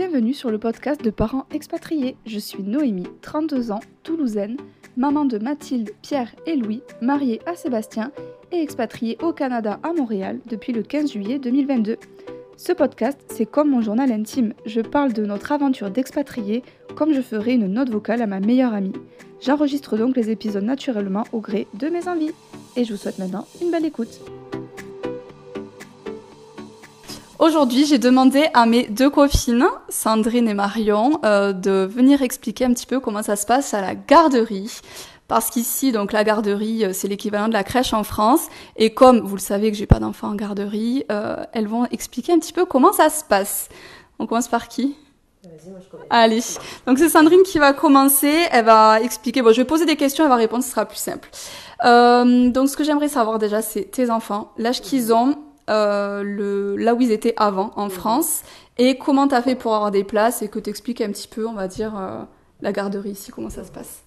Bienvenue sur le podcast de parents expatriés. Je suis Noémie, 32 ans, toulousaine, maman de Mathilde, Pierre et Louis, mariée à Sébastien et expatriée au Canada à Montréal depuis le 15 juillet 2022. Ce podcast, c'est comme mon journal intime. Je parle de notre aventure d'expatriés comme je ferais une note vocale à ma meilleure amie. J'enregistre donc les épisodes naturellement au gré de mes envies. Et je vous souhaite maintenant une belle écoute. Aujourd'hui, j'ai demandé à mes deux copines, Sandrine et Marion, euh, de venir expliquer un petit peu comment ça se passe à la garderie. Parce qu'ici, donc la garderie, euh, c'est l'équivalent de la crèche en France. Et comme vous le savez que j'ai pas d'enfants en garderie, euh, elles vont expliquer un petit peu comment ça se passe. On commence par qui? Moi je Allez, donc c'est Sandrine qui va commencer. Elle va expliquer. Bon, je vais poser des questions, elle va répondre, ce sera plus simple. Euh, donc, ce que j'aimerais savoir déjà, c'est tes enfants, l'âge qu'ils ont, euh, le, là où ils étaient avant en mhm. France et comment tu as fait pour avoir des places et que tu expliques un petit peu, on va dire, euh, la garderie ici, comment ça se passe?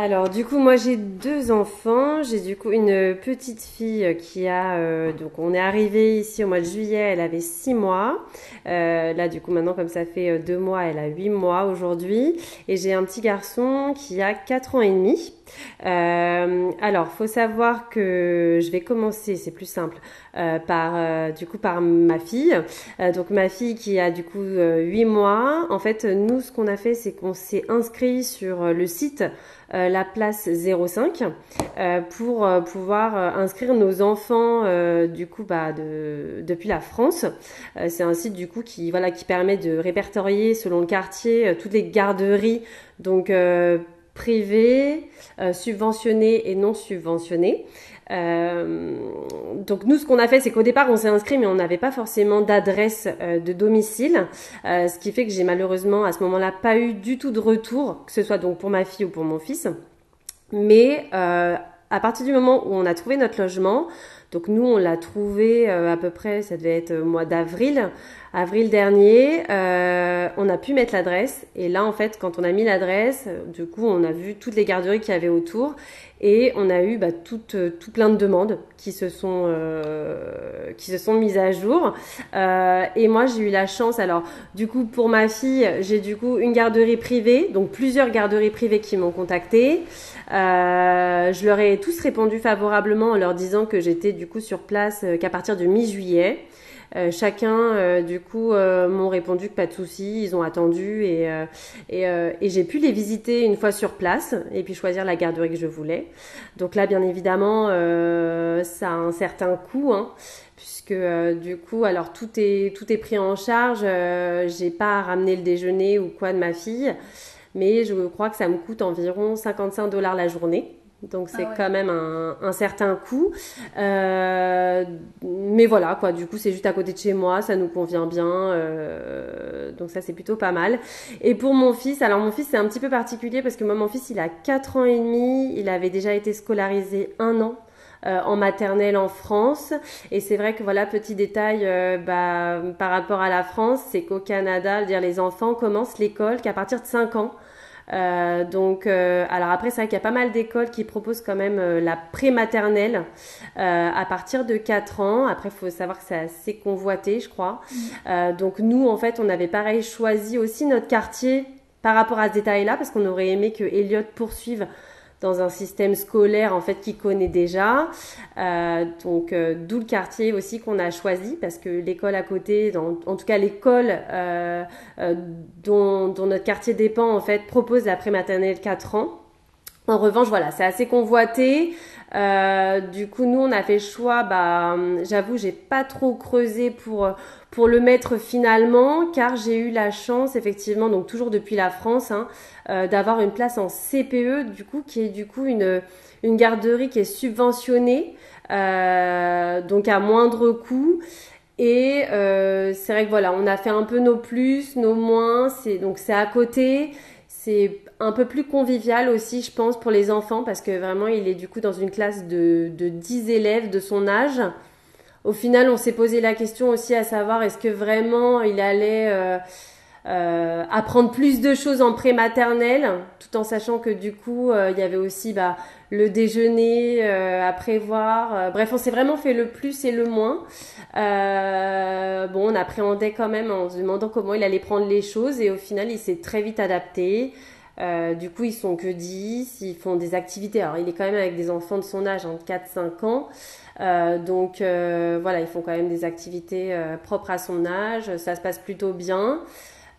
Alors du coup moi j'ai deux enfants, j'ai du coup une petite fille qui a euh, donc on est arrivé ici au mois de juillet, elle avait six mois. Euh, là du coup maintenant comme ça fait euh, deux mois, elle a huit mois aujourd'hui et j'ai un petit garçon qui a quatre ans et demi. Euh, alors faut savoir que je vais commencer, c'est plus simple, par du coup par ma fille. donc ma fille qui a du coup huit mois. En fait nous ce qu'on a fait c'est qu'on s'est inscrit sur le site euh, la place 05 euh, pour euh, pouvoir inscrire nos enfants du coup bah, de, depuis la France. c'est un site du coup qui voilà qui permet de répertorier selon le quartier toutes les garderies donc privées, subventionnées et non subventionnées. Euh, donc nous, ce qu'on a fait, c'est qu'au départ, on s'est inscrit, mais on n'avait pas forcément d'adresse euh, de domicile, euh, ce qui fait que j'ai malheureusement à ce moment-là pas eu du tout de retour, que ce soit donc pour ma fille ou pour mon fils. Mais à partir du moment où on a trouvé notre logement, donc nous, on l'a trouvé à peu près, ça devait être au mois d'avril, avril dernier, euh, on a pu mettre l'adresse. Et là, en fait, quand on a mis l'adresse, du coup, on a vu toutes les garderies qu'il y avait autour. Et on a eu bah, tout, euh, plein de demandes qui se sont, euh, qui se sont mises à jour. Euh, et moi, j'ai eu la chance. Alors, du coup, pour ma fille, j'ai du coup une garderie privée, donc plusieurs garderies privées qui m'ont contacté. Euh, je leur ai tous répondu favorablement en leur disant que j'étais du coup sur place euh, qu'à partir de mi-juillet. Euh, chacun, euh, du coup, m'ont répondu que pas de souci, ils ont attendu et, et, j'ai pu les visiter une fois sur place et puis choisir la garderie que je voulais. Donc là, bien évidemment, ça a un certain coût. Hein, puisque du coup, alors tout est tout est pris en charge. j'ai pas ramené le déjeuner ou quoi de ma fille, mais je crois que ça me coûte environ 55 dollars la journée. Donc c'est ah quand même un, un, certain coût. Euh, mais voilà, quoi. Du coup, c'est juste à côté de chez moi, ça nous convient bien. Euh, donc ça, c'est plutôt pas mal. Et pour mon fils, alors mon fils, c'est un petit peu particulier parce que moi, mon fils, il a 4 ans et demi. Il avait déjà été scolarisé un an euh, en maternelle en France. Et c'est vrai que voilà, petit détail euh, bah, par rapport à la France, c'est qu'au Canada, dire les enfants commencent l'école qu'à partir de 5 ans. Euh, donc, euh, alors après, c'est vrai qu'il y a pas mal d'écoles qui proposent quand même euh, la prématernelle euh, à partir de 4 ans. Après, il faut savoir que c'est assez convoité, je crois. Mm. donc, nous, en fait, on avait pareil choisi aussi notre quartier par rapport à ce détail-là, parce qu'on aurait aimé que Elliot poursuive dans un système scolaire en fait qu'il connaît déjà. Euh, donc euh, d'où le quartier aussi qu'on a choisi parce que l'école à côté, en tout cas l'école euh, euh, dont, dont, notre quartier dépend en fait propose la prématernelle 4 ans. En revanche, voilà, c'est assez convoité. Euh, du coup, nous, on a fait le choix. Bah, j'avoue, j'ai pas trop creusé pour pour le mettre finalement, car j'ai eu la chance, effectivement, donc toujours depuis la France, hein, euh, d'avoir une place en CPE, du coup, qui est du coup une une garderie qui est subventionnée, euh, donc à moindre coût. Et c'est vrai que voilà, on a fait un peu nos plus, nos moins. C'est donc c'est à côté. C'est un peu plus convivial aussi, je pense, pour les enfants, parce que vraiment, il est du coup dans une classe de, de 10 élèves de son âge. Au final, on s'est posé la question aussi à savoir est-ce que vraiment il allait euh, euh, apprendre plus de choses en prématernelle, tout en sachant que du coup, euh, il y avait aussi bah, le déjeuner euh, à prévoir. bref, on s'est vraiment fait le plus et le moins. bon, on appréhendait quand même en se demandant comment il allait prendre les choses et au final, il s'est très vite adapté. Du coup, ils sont que 10, ils font des activités. Alors, il est quand même avec des enfants de son âge, entre 4-5 ans. donc voilà, ils font quand même des activités propres à son âge. Ça se passe plutôt bien.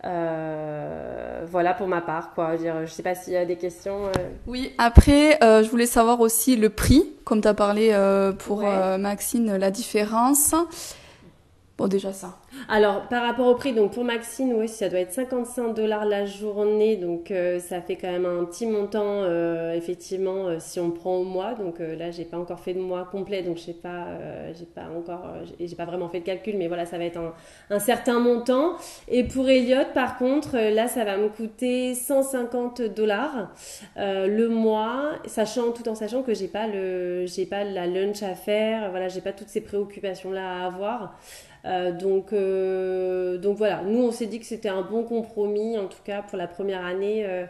Euh, voilà pour ma part, quoi. Je, ne sais pas s'il y a des questions. Euh. Oui, après, euh, je voulais savoir aussi le prix, comme tu as parlé pour Maxine, la différence. Bon, déjà ça. Alors, par rapport au prix, donc pour Maxine, oui, ça doit être 55 dollars la journée, donc euh, ça fait quand même un petit montant, euh, effectivement, euh, si on prend au mois. Donc là, j'ai pas encore fait de mois complet, donc je sais pas, j'ai pas encore, j'ai pas vraiment fait de calcul, mais voilà, ça va être un, certain montant. Et pour Elliot, par contre, là, ça va me coûter 150 dollars le mois, sachant tout en sachant que j'ai pas le, j'ai pas la lunch à faire, voilà, j'ai pas toutes ces préoccupations là à avoir. Euh, donc, euh, donc voilà, nous on s'est dit que c'était un bon compromis, en tout cas pour la première année euh,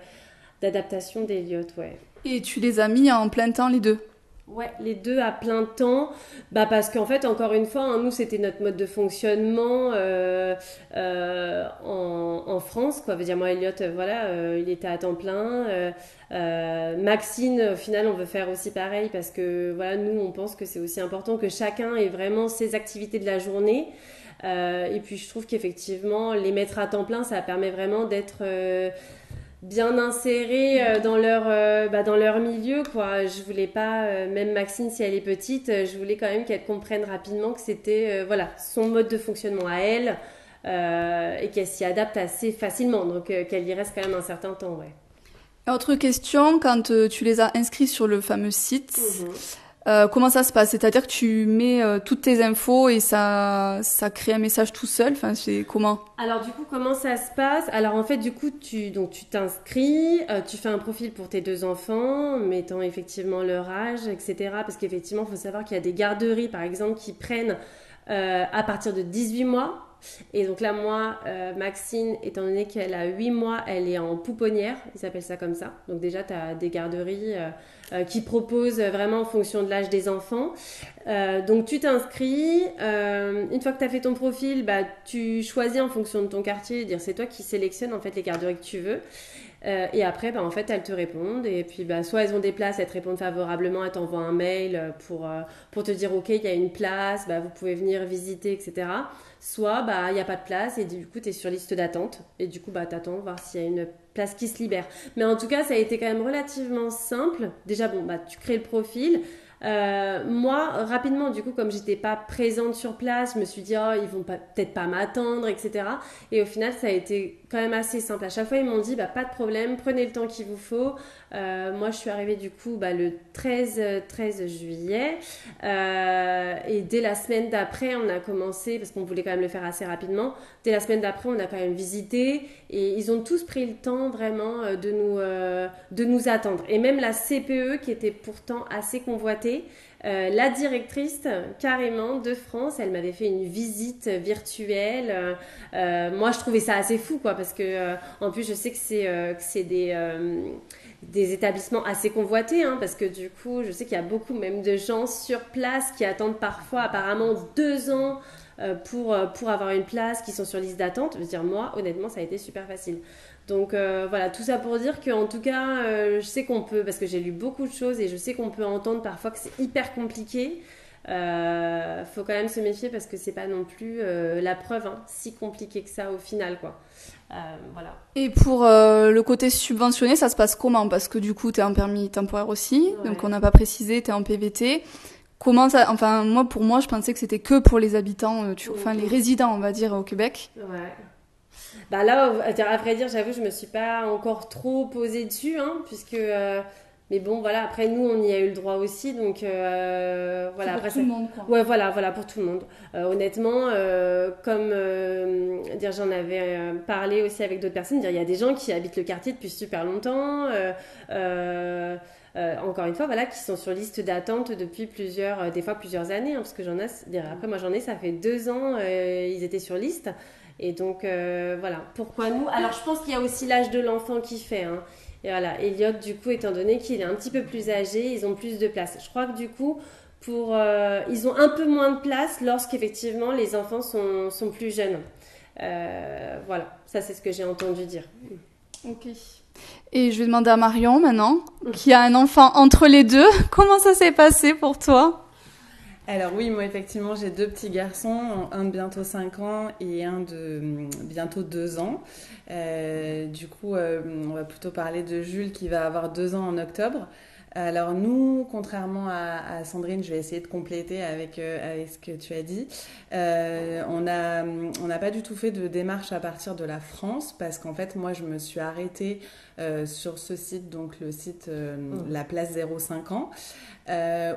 d'adaptation d'Eliott. Ouais. Et tu les as mis en plein temps les deux? Ouais, les deux à plein temps, bah parce qu'en fait, encore une fois, hein, nous c'était notre mode de fonctionnement euh, euh, en, en, France, quoi. Veut dire moi, Elliot, euh, voilà, il était à temps plein. Maxine, au final, on veut faire aussi pareil parce que voilà, nous, on pense que c'est aussi important que chacun ait vraiment ses activités de la journée. et puis, je trouve qu'effectivement, les mettre à temps plein, ça permet vraiment d'être bien insérés euh, dans leur euh, bah, dans leur milieu quoi. Je voulais pas euh, même Maxine si elle est petite je voulais quand même qu'elle comprenne rapidement que c'était voilà son mode de fonctionnement à elle et qu'elle s'y adapte assez facilement. Donc qu'elle y reste quand même un certain temps ouais. Autre question quand tu les as inscrits sur le fameux site mhm. Euh, comment ça se passe? C'est-à-dire que tu mets euh, toutes tes infos et ça, ça crée un message tout seul? Enfin, c'est comment? Alors du coup, comment ça se passe? Alors en fait, du coup, tu donc tu t'inscris, euh, tu fais un profil pour tes deux enfants, mettant effectivement leur âge, etc. Parce qu'effectivement, il faut savoir qu'il y a des garderies, par exemple, qui prennent à partir de 18 mois. Et donc là, moi, Maxine, étant donné qu'elle a 8 mois, elle est en pouponnière, ils appellent ça comme ça. Donc déjà, tu as des garderies euh, qui propose vraiment en fonction de l'âge des enfants. Euh, donc tu t'inscris, euh, une fois que tu as fait ton profil, bah, tu choisis en fonction de ton quartier, dire c'est toi qui sélectionnes en fait les garderies que tu veux. Euh, et après, bah, en fait, elles te répondent. Et puis, bah, soit elles ont des places, elles te répondent favorablement, elles t'envoient un mail pour, pour te dire, OK, il y a une place, bah, vous pouvez venir visiter, etc. Soit, bah, il n'y a pas de place et du coup, tu es sur liste d'attente. Et du coup, bah, tu attends voir s'il y a une place qui se libère. Mais en tout cas, ça a été quand même relativement simple. Déjà, bon, bah, tu crées le profil. Euh, moi, rapidement, du coup, comme j'étais pas présente sur place, je me suis dit, oh, ils vont peut-être pas m'attendre, etc. Et au final, ça a été quand même assez simple. À chaque fois, ils m'ont dit, bah, pas de problème, prenez le temps qu'il vous faut. Euh, moi, je suis arrivée du coup bah, le 13, 13 juillet. Euh, et dès la semaine d'après, on a commencé, parce qu'on voulait quand même le faire assez rapidement, dès la semaine d'après, on a quand même visité. Et ils ont tous pris le temps vraiment de nous, de nous attendre. Et même la CPE, qui était pourtant assez convoitée, la directrice carrément de France, elle m'avait fait une visite virtuelle. moi, je trouvais ça assez fou, quoi, parce que en plus, je sais que c'est des des établissements assez convoités, hein, parce que du coup, je sais qu'il y a beaucoup même de gens sur place qui attendent parfois apparemment deux ans euh, pour, euh, pour avoir une place, qui sont sur liste d'attente. Je veux dire, moi, honnêtement, ça a été super facile. Donc euh, voilà, tout ça pour dire qu'en tout cas, je sais qu'on peut, parce que j'ai lu beaucoup de choses et je sais qu'on peut entendre parfois que c'est hyper compliqué. Euh, faut quand même se méfier parce que c'est pas non plus la preuve hein, si compliqué que ça au final quoi. Euh, voilà. Et pour euh, le côté subventionné, ça se passe comment? Parce que du coup, tu es en permis temporaire aussi, donc on n'a pas précisé, tu es en PVT. Comment ça Enfin, moi, pour moi, je pensais que c'était que pour les habitants, euh, tu... enfin les résidents, on va dire, au Québec. Ouais. Bah là, à vrai dire, j'avoue, je me suis pas encore trop posée dessus, hein, puisque mais bon, voilà, après, nous, on y a eu le droit aussi. Donc, euh, voilà. Pour tout le monde, quoi. Ouais, voilà, voilà, pour tout le monde. Euh, honnêtement, euh, comme dire, j'en avais parlé aussi avec d'autres personnes, dire, il y a des gens qui habitent le quartier depuis super longtemps. Encore une fois, voilà, qui sont sur liste d'attente depuis plusieurs, des fois plusieurs années, hein, parce que j'en ai, après moi j'en ai, ça fait deux ans, ils étaient sur liste. Et donc, voilà, pourquoi nous? Alors, je pense qu'il y a aussi l'âge de l'enfant qui fait. Hein. Et voilà, Elliot, du coup, étant donné qu'il est un petit peu plus âgé, ils ont plus de place. Je crois que du coup, pour, euh, ils ont un peu moins de place lorsqu'effectivement les enfants sont, sont, plus jeunes. Euh, voilà, ça c'est ce que j'ai entendu dire. Ok. Et je vais demander à Marion maintenant, qui a un enfant entre les deux. Comment ça s'est passé pour toi? Alors oui, moi effectivement j'ai deux petits garçons, un de bientôt 5 ans et un de hum, bientôt 2 ans. Euh, du coup, on va plutôt parler de Jules qui va avoir 2 ans en octobre. Alors nous, contrairement à, Sandrine, je vais essayer de compléter avec, euh, avec ce que tu as dit. Euh, on n'a on pas du tout fait de démarche à partir de la France parce qu'en fait, moi, je me suis arrêtée euh, sur ce site, donc le site mmh. La Place 05 ans,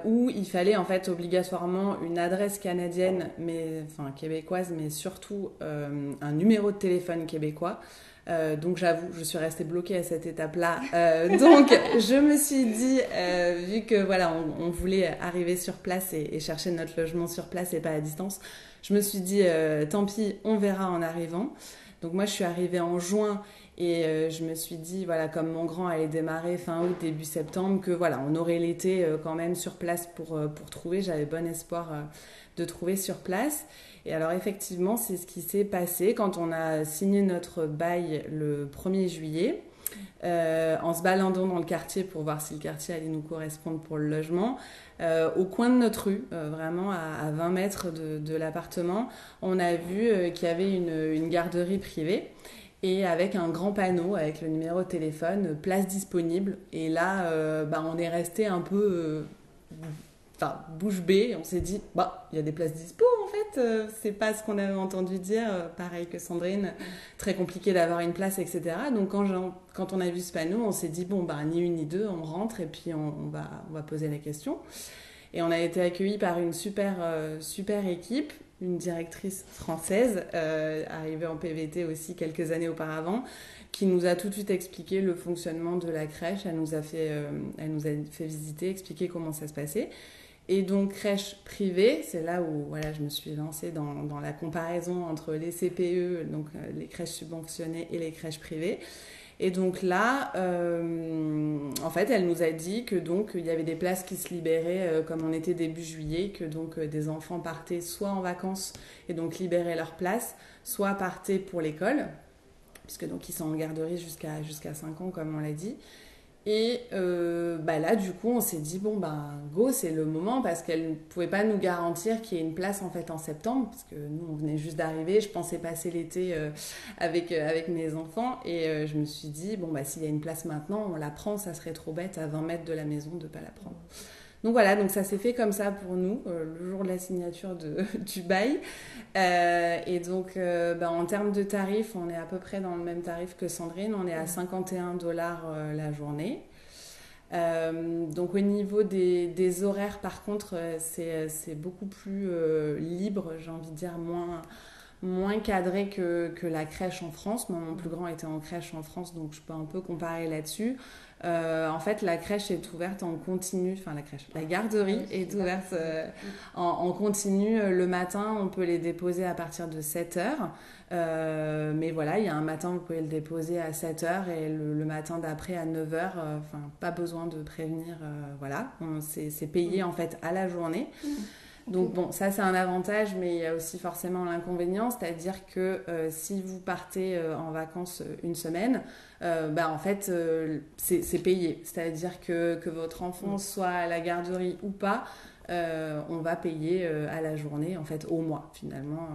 où il fallait en fait obligatoirement une adresse canadienne, mais enfin québécoise, mais surtout un numéro de téléphone québécois. Euh, donc j'avoue, je suis restée bloquée à cette étape-là. Euh, donc je me suis dit, euh, vu que voilà, on, voulait arriver sur place et, chercher notre logement sur place et pas à distance, je me suis dit, tant pis, on verra en arrivant. Donc moi, je suis arrivée en juin et je me suis dit, voilà, comme mon grand allait démarrer fin août, début septembre, que voilà, on aurait l'été quand même sur place pour, pour trouver. J'avais bon espoir de trouver sur place. Et alors effectivement, c'est ce qui s'est passé quand on a signé notre bail le 1er juillet. Euh, en se baladant dans le quartier pour voir si le quartier allait nous correspondre pour le logement. Euh, au coin de notre rue, euh, vraiment à, 20 mètres de, l'appartement, on a vu qu'il y avait une, une, privée et avec un grand panneau avec le numéro de téléphone, place disponible. Et là, bah, on est resté un peu enfin, bouche bée. On s'est dit, bah, il y a des places dispo en fait. Euh, c'est pas ce qu'on avait entendu dire. Euh, pareil que Sandrine, très compliqué d'avoir une place, etc. Donc quand, on a vu ce panneau, on s'est dit, bon, bah, ni une ni deux, on rentre et puis on, va, poser la question. Et on a été accueillis par une super, euh, super équipe, une directrice française, arrivée en PVT aussi quelques années auparavant, qui nous a tout de suite expliqué le fonctionnement de la crèche. Elle nous a fait, elle nous a fait visiter, expliquer comment ça se passait. Et donc crèche privée, c'est là où voilà, je me suis lancée dans, dans la comparaison entre les CPE, donc euh, les crèches subventionnées, et les crèches privées. Et donc là, euh, en fait, elle nous a dit que donc il y avait des places qui se libéraient, euh, comme on était début juillet, que donc des enfants partaient soit en vacances et donc libéraient leur place, soit partaient pour l'école, puisque donc ils sont en garderie jusqu'à jusqu'à 5 ans, comme on l'a dit. Et euh, bah là, du coup, on s'est dit, bon, ben, go, c'est le moment, parce qu'elle ne pouvait pas nous garantir qu'il y ait une place, en fait, en septembre, parce que nous, on venait juste d'arriver, je pensais passer l'été euh, avec, euh, avec mes enfants, et je me suis dit, bon, bah, s'il y a une place maintenant, on la prend, ça serait trop bête à 20 mètres de la maison de ne pas la prendre. Donc voilà, donc ça s'est fait comme ça pour nous, euh, le jour de la signature de, du bail. Euh, et donc, euh, bah, en termes de tarifs, on est à peu près dans le même tarif que Sandrine, on est à 51 dollars la journée. donc au niveau des, des horaires, par contre, c'est beaucoup plus libre, j'ai envie de dire, moins, moins cadré que, que, la crèche en France. Moi, mon plus grand était en crèche en France, donc je peux un peu comparer là-dessus. Euh, en fait, la crèche est ouverte en continu, enfin la crèche, la garderie est ouverte euh, en, continu. Euh, le matin, on peut les déposer à partir de 7 heures. mais voilà, il y a un matin, vous pouvez le déposer à 7 heures et le, matin d'après à 9 heures. Enfin, pas besoin de prévenir. voilà, c'est payé en fait à la journée. Donc bon, ça c'est un avantage, mais il y a aussi forcément l'inconvénient, c'est-à-dire que euh, si vous partez euh, en vacances euh, une semaine, bah, en fait c'est payé. C'est-à-dire que, que votre enfant mm. soit à la garderie ou pas, on va payer à la journée, en fait au mois finalement.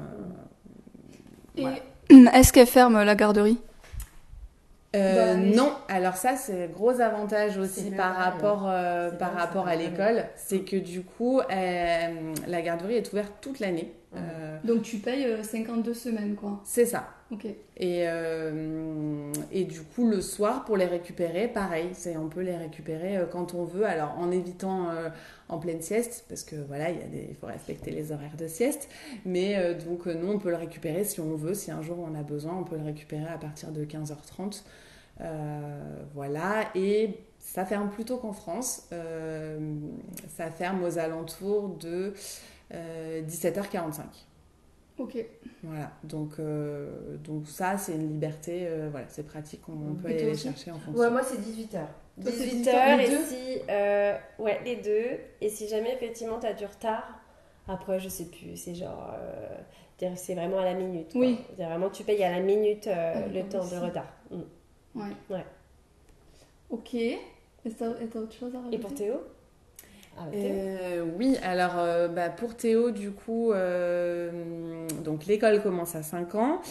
Et est-ce qu'elle ferme la garderie? Euh, non, alors ça c'est gros avantage aussi par rapport, euh, par rapport à l'école, c'est que du coup euh, la garderie est ouverte toute l'année. Donc tu payes 52 semaines quoi. C'est ça. Ok. Et, et du coup le soir pour les récupérer, pareil, c'est on peut les récupérer quand on veut, alors en évitant en pleine sieste parce que voilà il, y a des, il faut respecter les horaires de sieste, mais donc nous on peut le récupérer si on veut, si un jour on a besoin, on peut le récupérer à partir de 15h30. Euh, voilà, et ça ferme plutôt qu'en France. ça ferme aux alentours de 17h45. Ok. Voilà, donc, donc ça, c'est une liberté, voilà, c'est pratique, on, peut aller les chercher en fonction. Ouais, moi, c'est 18h. 18h, et si. ouais, les deux. Et si jamais, effectivement, tu as du retard, après, je sais plus, c'est genre. Euh, c'est vraiment à la minute. Oui. C'est vraiment, tu payes à la minute euh, le temps de retard. Mm. Ouais. Ouais. Ok. Est-ce que tu as autre chose à rajouter? Et pour Théo? Ah, bah, euh, oui, alors bah, pour Théo, du coup, donc l'école commence à 5 ans.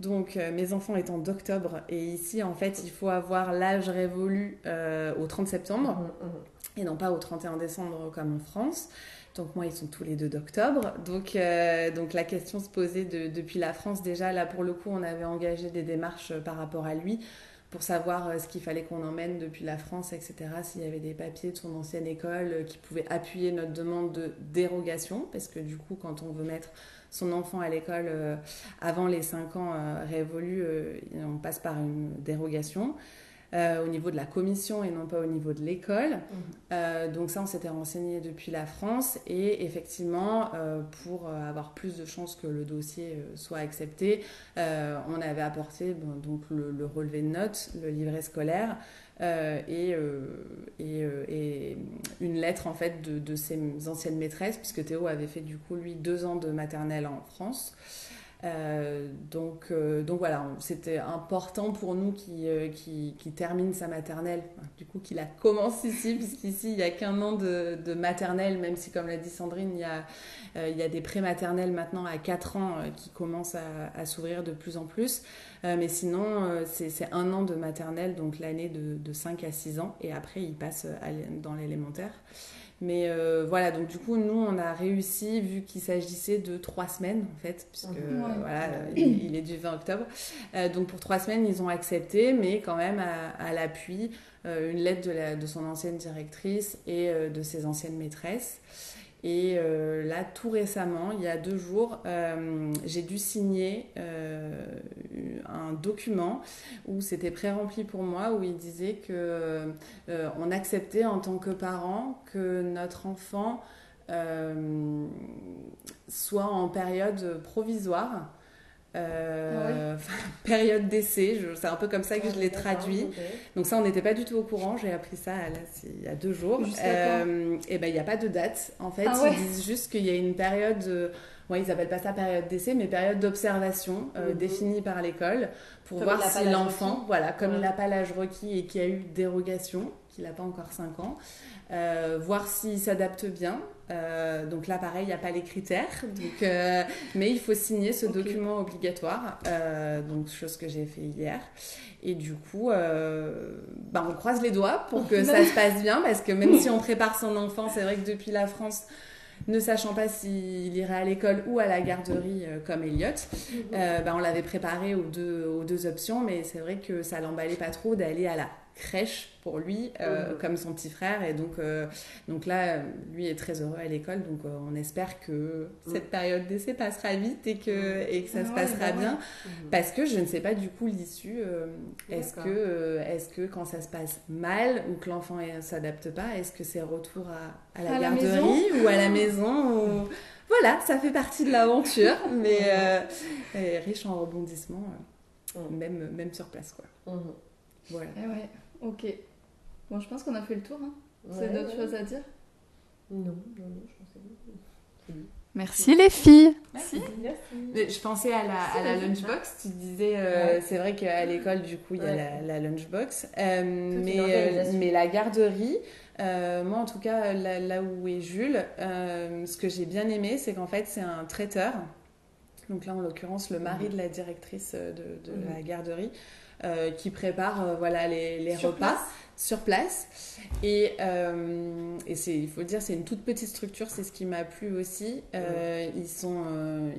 Donc mes enfants étant d'octobre et ici en fait il faut avoir l'âge révolu au 30 septembre mmh, mmh. et non pas au 31 décembre comme en France. Donc moi, ils sont tous les deux d'octobre. Donc, euh, donc la question se posait depuis la France déjà. Là, pour le coup, on avait engagé des démarches euh, par rapport à lui pour savoir euh, ce qu'il fallait qu'on emmène depuis la France, etc. S'il y avait des papiers de son ancienne école qui pouvaient appuyer notre demande de dérogation. Parce que du coup, quand on veut mettre son enfant à l'école avant les 5 ans révolus, on passe par une dérogation. Euh, au niveau de la commission et non pas au niveau de l'école. Mhm. Euh, donc ça, on s'était renseigné depuis la France et effectivement, euh, pour avoir plus de chances que le dossier soit accepté, on avait apporté donc le, relevé de notes, le livret scolaire. et, et, une lettre en fait de, de, ses anciennes maîtresses puisque Théo avait fait du coup lui deux ans de maternelle en France euh, donc, euh, donc voilà, c'était important pour nous qui, euh, qui, qui, termine sa maternelle, du coup qu'il la commence ici, puisqu'ici il n'y a qu'un an de, maternelle, même si comme l'a dit Sandrine, il y a, il y a des prématernelles maintenant à 4 ans qui commencent à, à s'ouvrir de plus en plus. mais sinon, c'est un an de maternelle, donc l'année de, de, 5 à 6 ans, et après il passe dans l'élémentaire. Mais euh, voilà, donc du coup, nous, on a réussi, vu qu'il s'agissait de trois semaines, en fait, puisque voilà, il, est du 20 octobre. Euh, donc pour trois semaines, ils ont accepté, mais quand même à, l'appui, euh, une lettre de, de, son ancienne directrice et de ses anciennes maîtresses. Et euh, là, tout récemment, il y a deux jours, euh, j'ai dû signer euh, un document où c'était pré-rempli pour moi, où il disait que on acceptait en tant que parent que notre enfant soit en période provisoire euh, ah période d'essai, c'est un peu comme ça que je l'ai traduit. Donc ça, on n'était pas du tout au courant. J'ai appris ça il y a deux jours. Euh, et ben il n'y a pas de date. En fait, ah ils disent juste qu'il y a une période. Euh, ouais, ils appellent pas ça période d'essai, mais période d'observation mhm. définie par l'école pour voir si l'enfant, voilà, comme il n'a pas l'âge requis et qu'il y a eu dérogation, qu'il n'a pas encore 5 ans, euh, voir s'il s'adapte bien. Euh, donc là, pareil, il n'y a pas les critères, donc, euh, mais il faut signer ce document obligatoire, donc chose que j'ai fait hier. Et du coup, bah, on croise les doigts pour que ça se passe bien, parce que même si on prépare son enfant, c'est vrai que depuis la France, ne sachant pas s'il irait à l'école ou à la garderie comme Elliot, bah, on l'avait préparé aux deux, aux deux options, mais c'est vrai que ça l'emballait pas trop d'aller à la crèche pour lui, euh, mhm. comme son petit frère. Et donc, euh, donc là, lui est très heureux à l'école. Donc, euh, on espère que cette période d'essai passera vite et que, et que ça se passera bah bien. Mhm. Parce que je ne sais pas du coup l'issue. est-ce que, est que quand ça se passe mal ou que l'enfant ne s'adapte pas, est-ce que c'est retour à, la garderie ou à la maison Voilà, ça fait partie de l'aventure, mais riche en rebondissements, même, même sur place. Quoi. Mhm. Voilà. Eh ouais. Ok. Bon, je pense qu'on a fait le tour. Hein. Vous avez d'autres choses à dire? Non, non, non, je pense que Merci les filles. Merci. Je pensais à la, à la lunchbox. Tu disais, euh, c'est vrai qu'à l'école, du coup, il y a la, la, lunchbox. Euh, mais, euh, mais la garderie, moi, en tout cas, là, où est Jules, ce que j'ai bien aimé, c'est qu'en fait, c'est un traiteur. Donc là, en l'occurrence, le mari de la directrice de, de mhm. la garderie. Euh, qui prépare euh, voilà, les, repas sur place. Et, euh, et c'est, il faut dire, c'est une toute petite structure, c'est ce qui m'a plu aussi. ils, sont,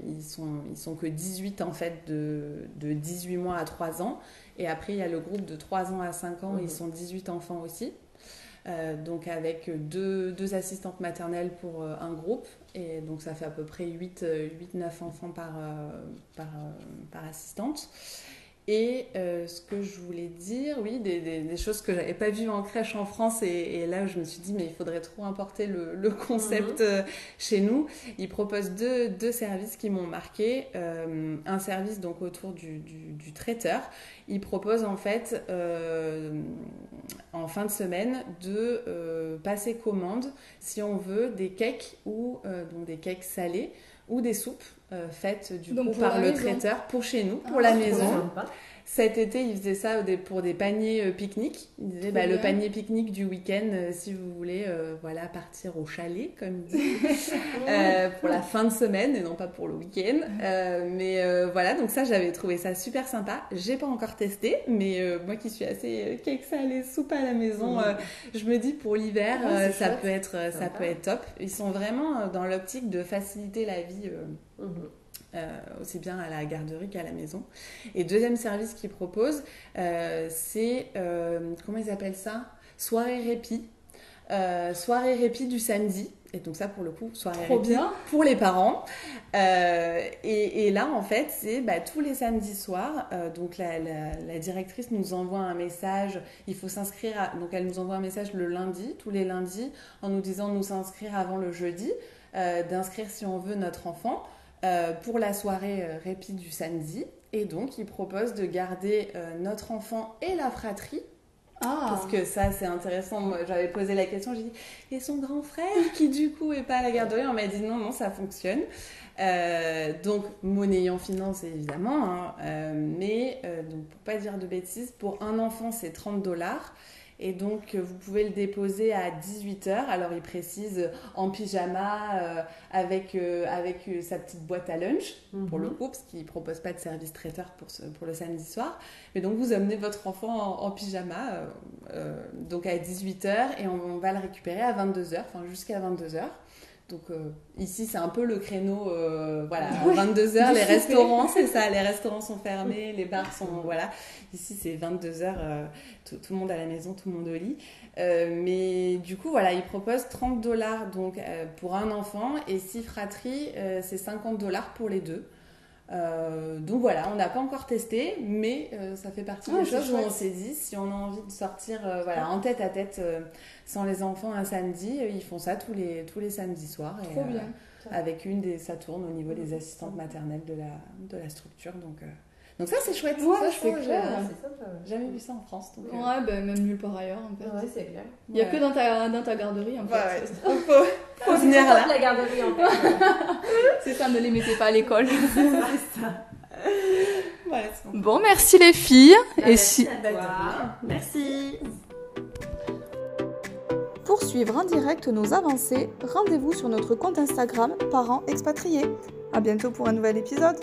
ils, sont, ils sont que 18 en fait, de, de 18 mois à 3 ans. Et après, il y a le groupe de 3 ans à 5 ans, ils sont 18 enfants aussi. donc avec deux, deux, assistantes maternelles pour un groupe. Et donc ça fait à peu près 8-9 enfants par, par, par assistante. Et euh, ce que je voulais dire, oui, des, des, choses que j'avais pas vues en crèche en France, et, là je me suis dit, mais il faudrait trop importer le, concept mhm. euh, chez nous. Ils proposent deux, deux services qui m'ont marqué. Euh, un service donc autour du, du, traiteur. Ils proposent en fait en fin de semaine de passer commande si on veut des cakes ou donc des cakes salés ou des soupes euh, faites du coup par le traiteur pour chez nous, pour ah, la maison. Cet été, il faisait ça pour des paniers euh, pique-nique. Il disait bah, le panier pique-nique du week-end, euh, si vous voulez euh, voilà, partir au chalet, comme il dit, pour la fin de semaine et non pas pour le week-end. mais voilà, donc ça, j'avais trouvé ça super sympa. J'ai pas encore testé, mais moi qui suis assez cake salé, soupe à la maison, je me dis pour l'hiver, ça, peut être, ça peut être top. Ils sont vraiment dans l'optique de faciliter la vie. Mhm. Euh, aussi bien à la garderie qu'à la maison. Et deuxième service qu'ils proposent, euh, c'est, euh, comment ils appellent ça? Soirée répit. soirée répit du samedi. Et donc ça, pour le coup, soirée répit pour les parents. Et, là, en fait, c'est bah, tous les samedis soirs. donc la, la, directrice nous envoie un message. Il faut s'inscrire. Donc elle nous envoie un message le lundi, tous les lundis, en nous disant de nous inscrire avant le jeudi, d'inscrire si on veut notre enfant. Euh, pour la soirée euh, répit du samedi. Et donc, il propose de garder euh, notre enfant et la fratrie. Ah. Parce que ça, c'est intéressant. J'avais posé la question, j'ai dit, et son grand frère qui du coup est pas à la garderie On m'a dit non, non, ça fonctionne. donc, monnayant finance, évidemment. Hein, mais, donc, pour pas dire de bêtises, pour un enfant, c'est 30 dollars. Et donc, euh, vous pouvez le déposer à 18h. Alors, il précise euh, en pyjama, euh, avec, avec sa petite boîte à lunch, pour le mhm. coup, parce qu'il ne propose pas de service traiteur pour, ce, pour le samedi soir. Mais donc, vous amenez votre enfant en, pyjama, donc à 18h, et on, on, va le récupérer à 22h, enfin jusqu'à 22h. Donc euh, ici, c'est un peu le créneau, euh, voilà, 22h, les restaurants, c'est ça, les restaurants sont fermés, les bars sont, voilà. Ici, c'est 22h, euh, tout, le monde à la maison, tout le monde au lit. mais du coup, voilà, ils proposent 30 dollars donc pour un enfant et si fratrie, c'est 50 dollars pour les deux. Euh, donc voilà, on n'a pas encore testé, mais euh, ça fait partie des choses où on s'est dit, si on a envie de sortir euh, voilà, en tête à tête sans les enfants un samedi, ils font ça tous les, tous les samedis soirs. Et, bien. Avec une des, ça tourne au niveau des assistantes maternelles de la, de la structure. Donc, donc ça, c'est chouette. Ouais, c'est clair. J'ai jamais vu ça en France. Donc, ouais, ben, même nulle part ailleurs. En fait. Ouais, c'est clair. Il n'y a que dans ta, dans ta garderie, en fait. Ouais, faut, faut venir là. la garderie, en fait. c'est ça, ne les mettez pas à l'école. c'est ça. bon. merci les filles. Bah, et si... Merci. Pour suivre en direct nos avancées, rendez-vous sur notre compte Instagram Parents Expatriés. À bientôt pour un nouvel épisode.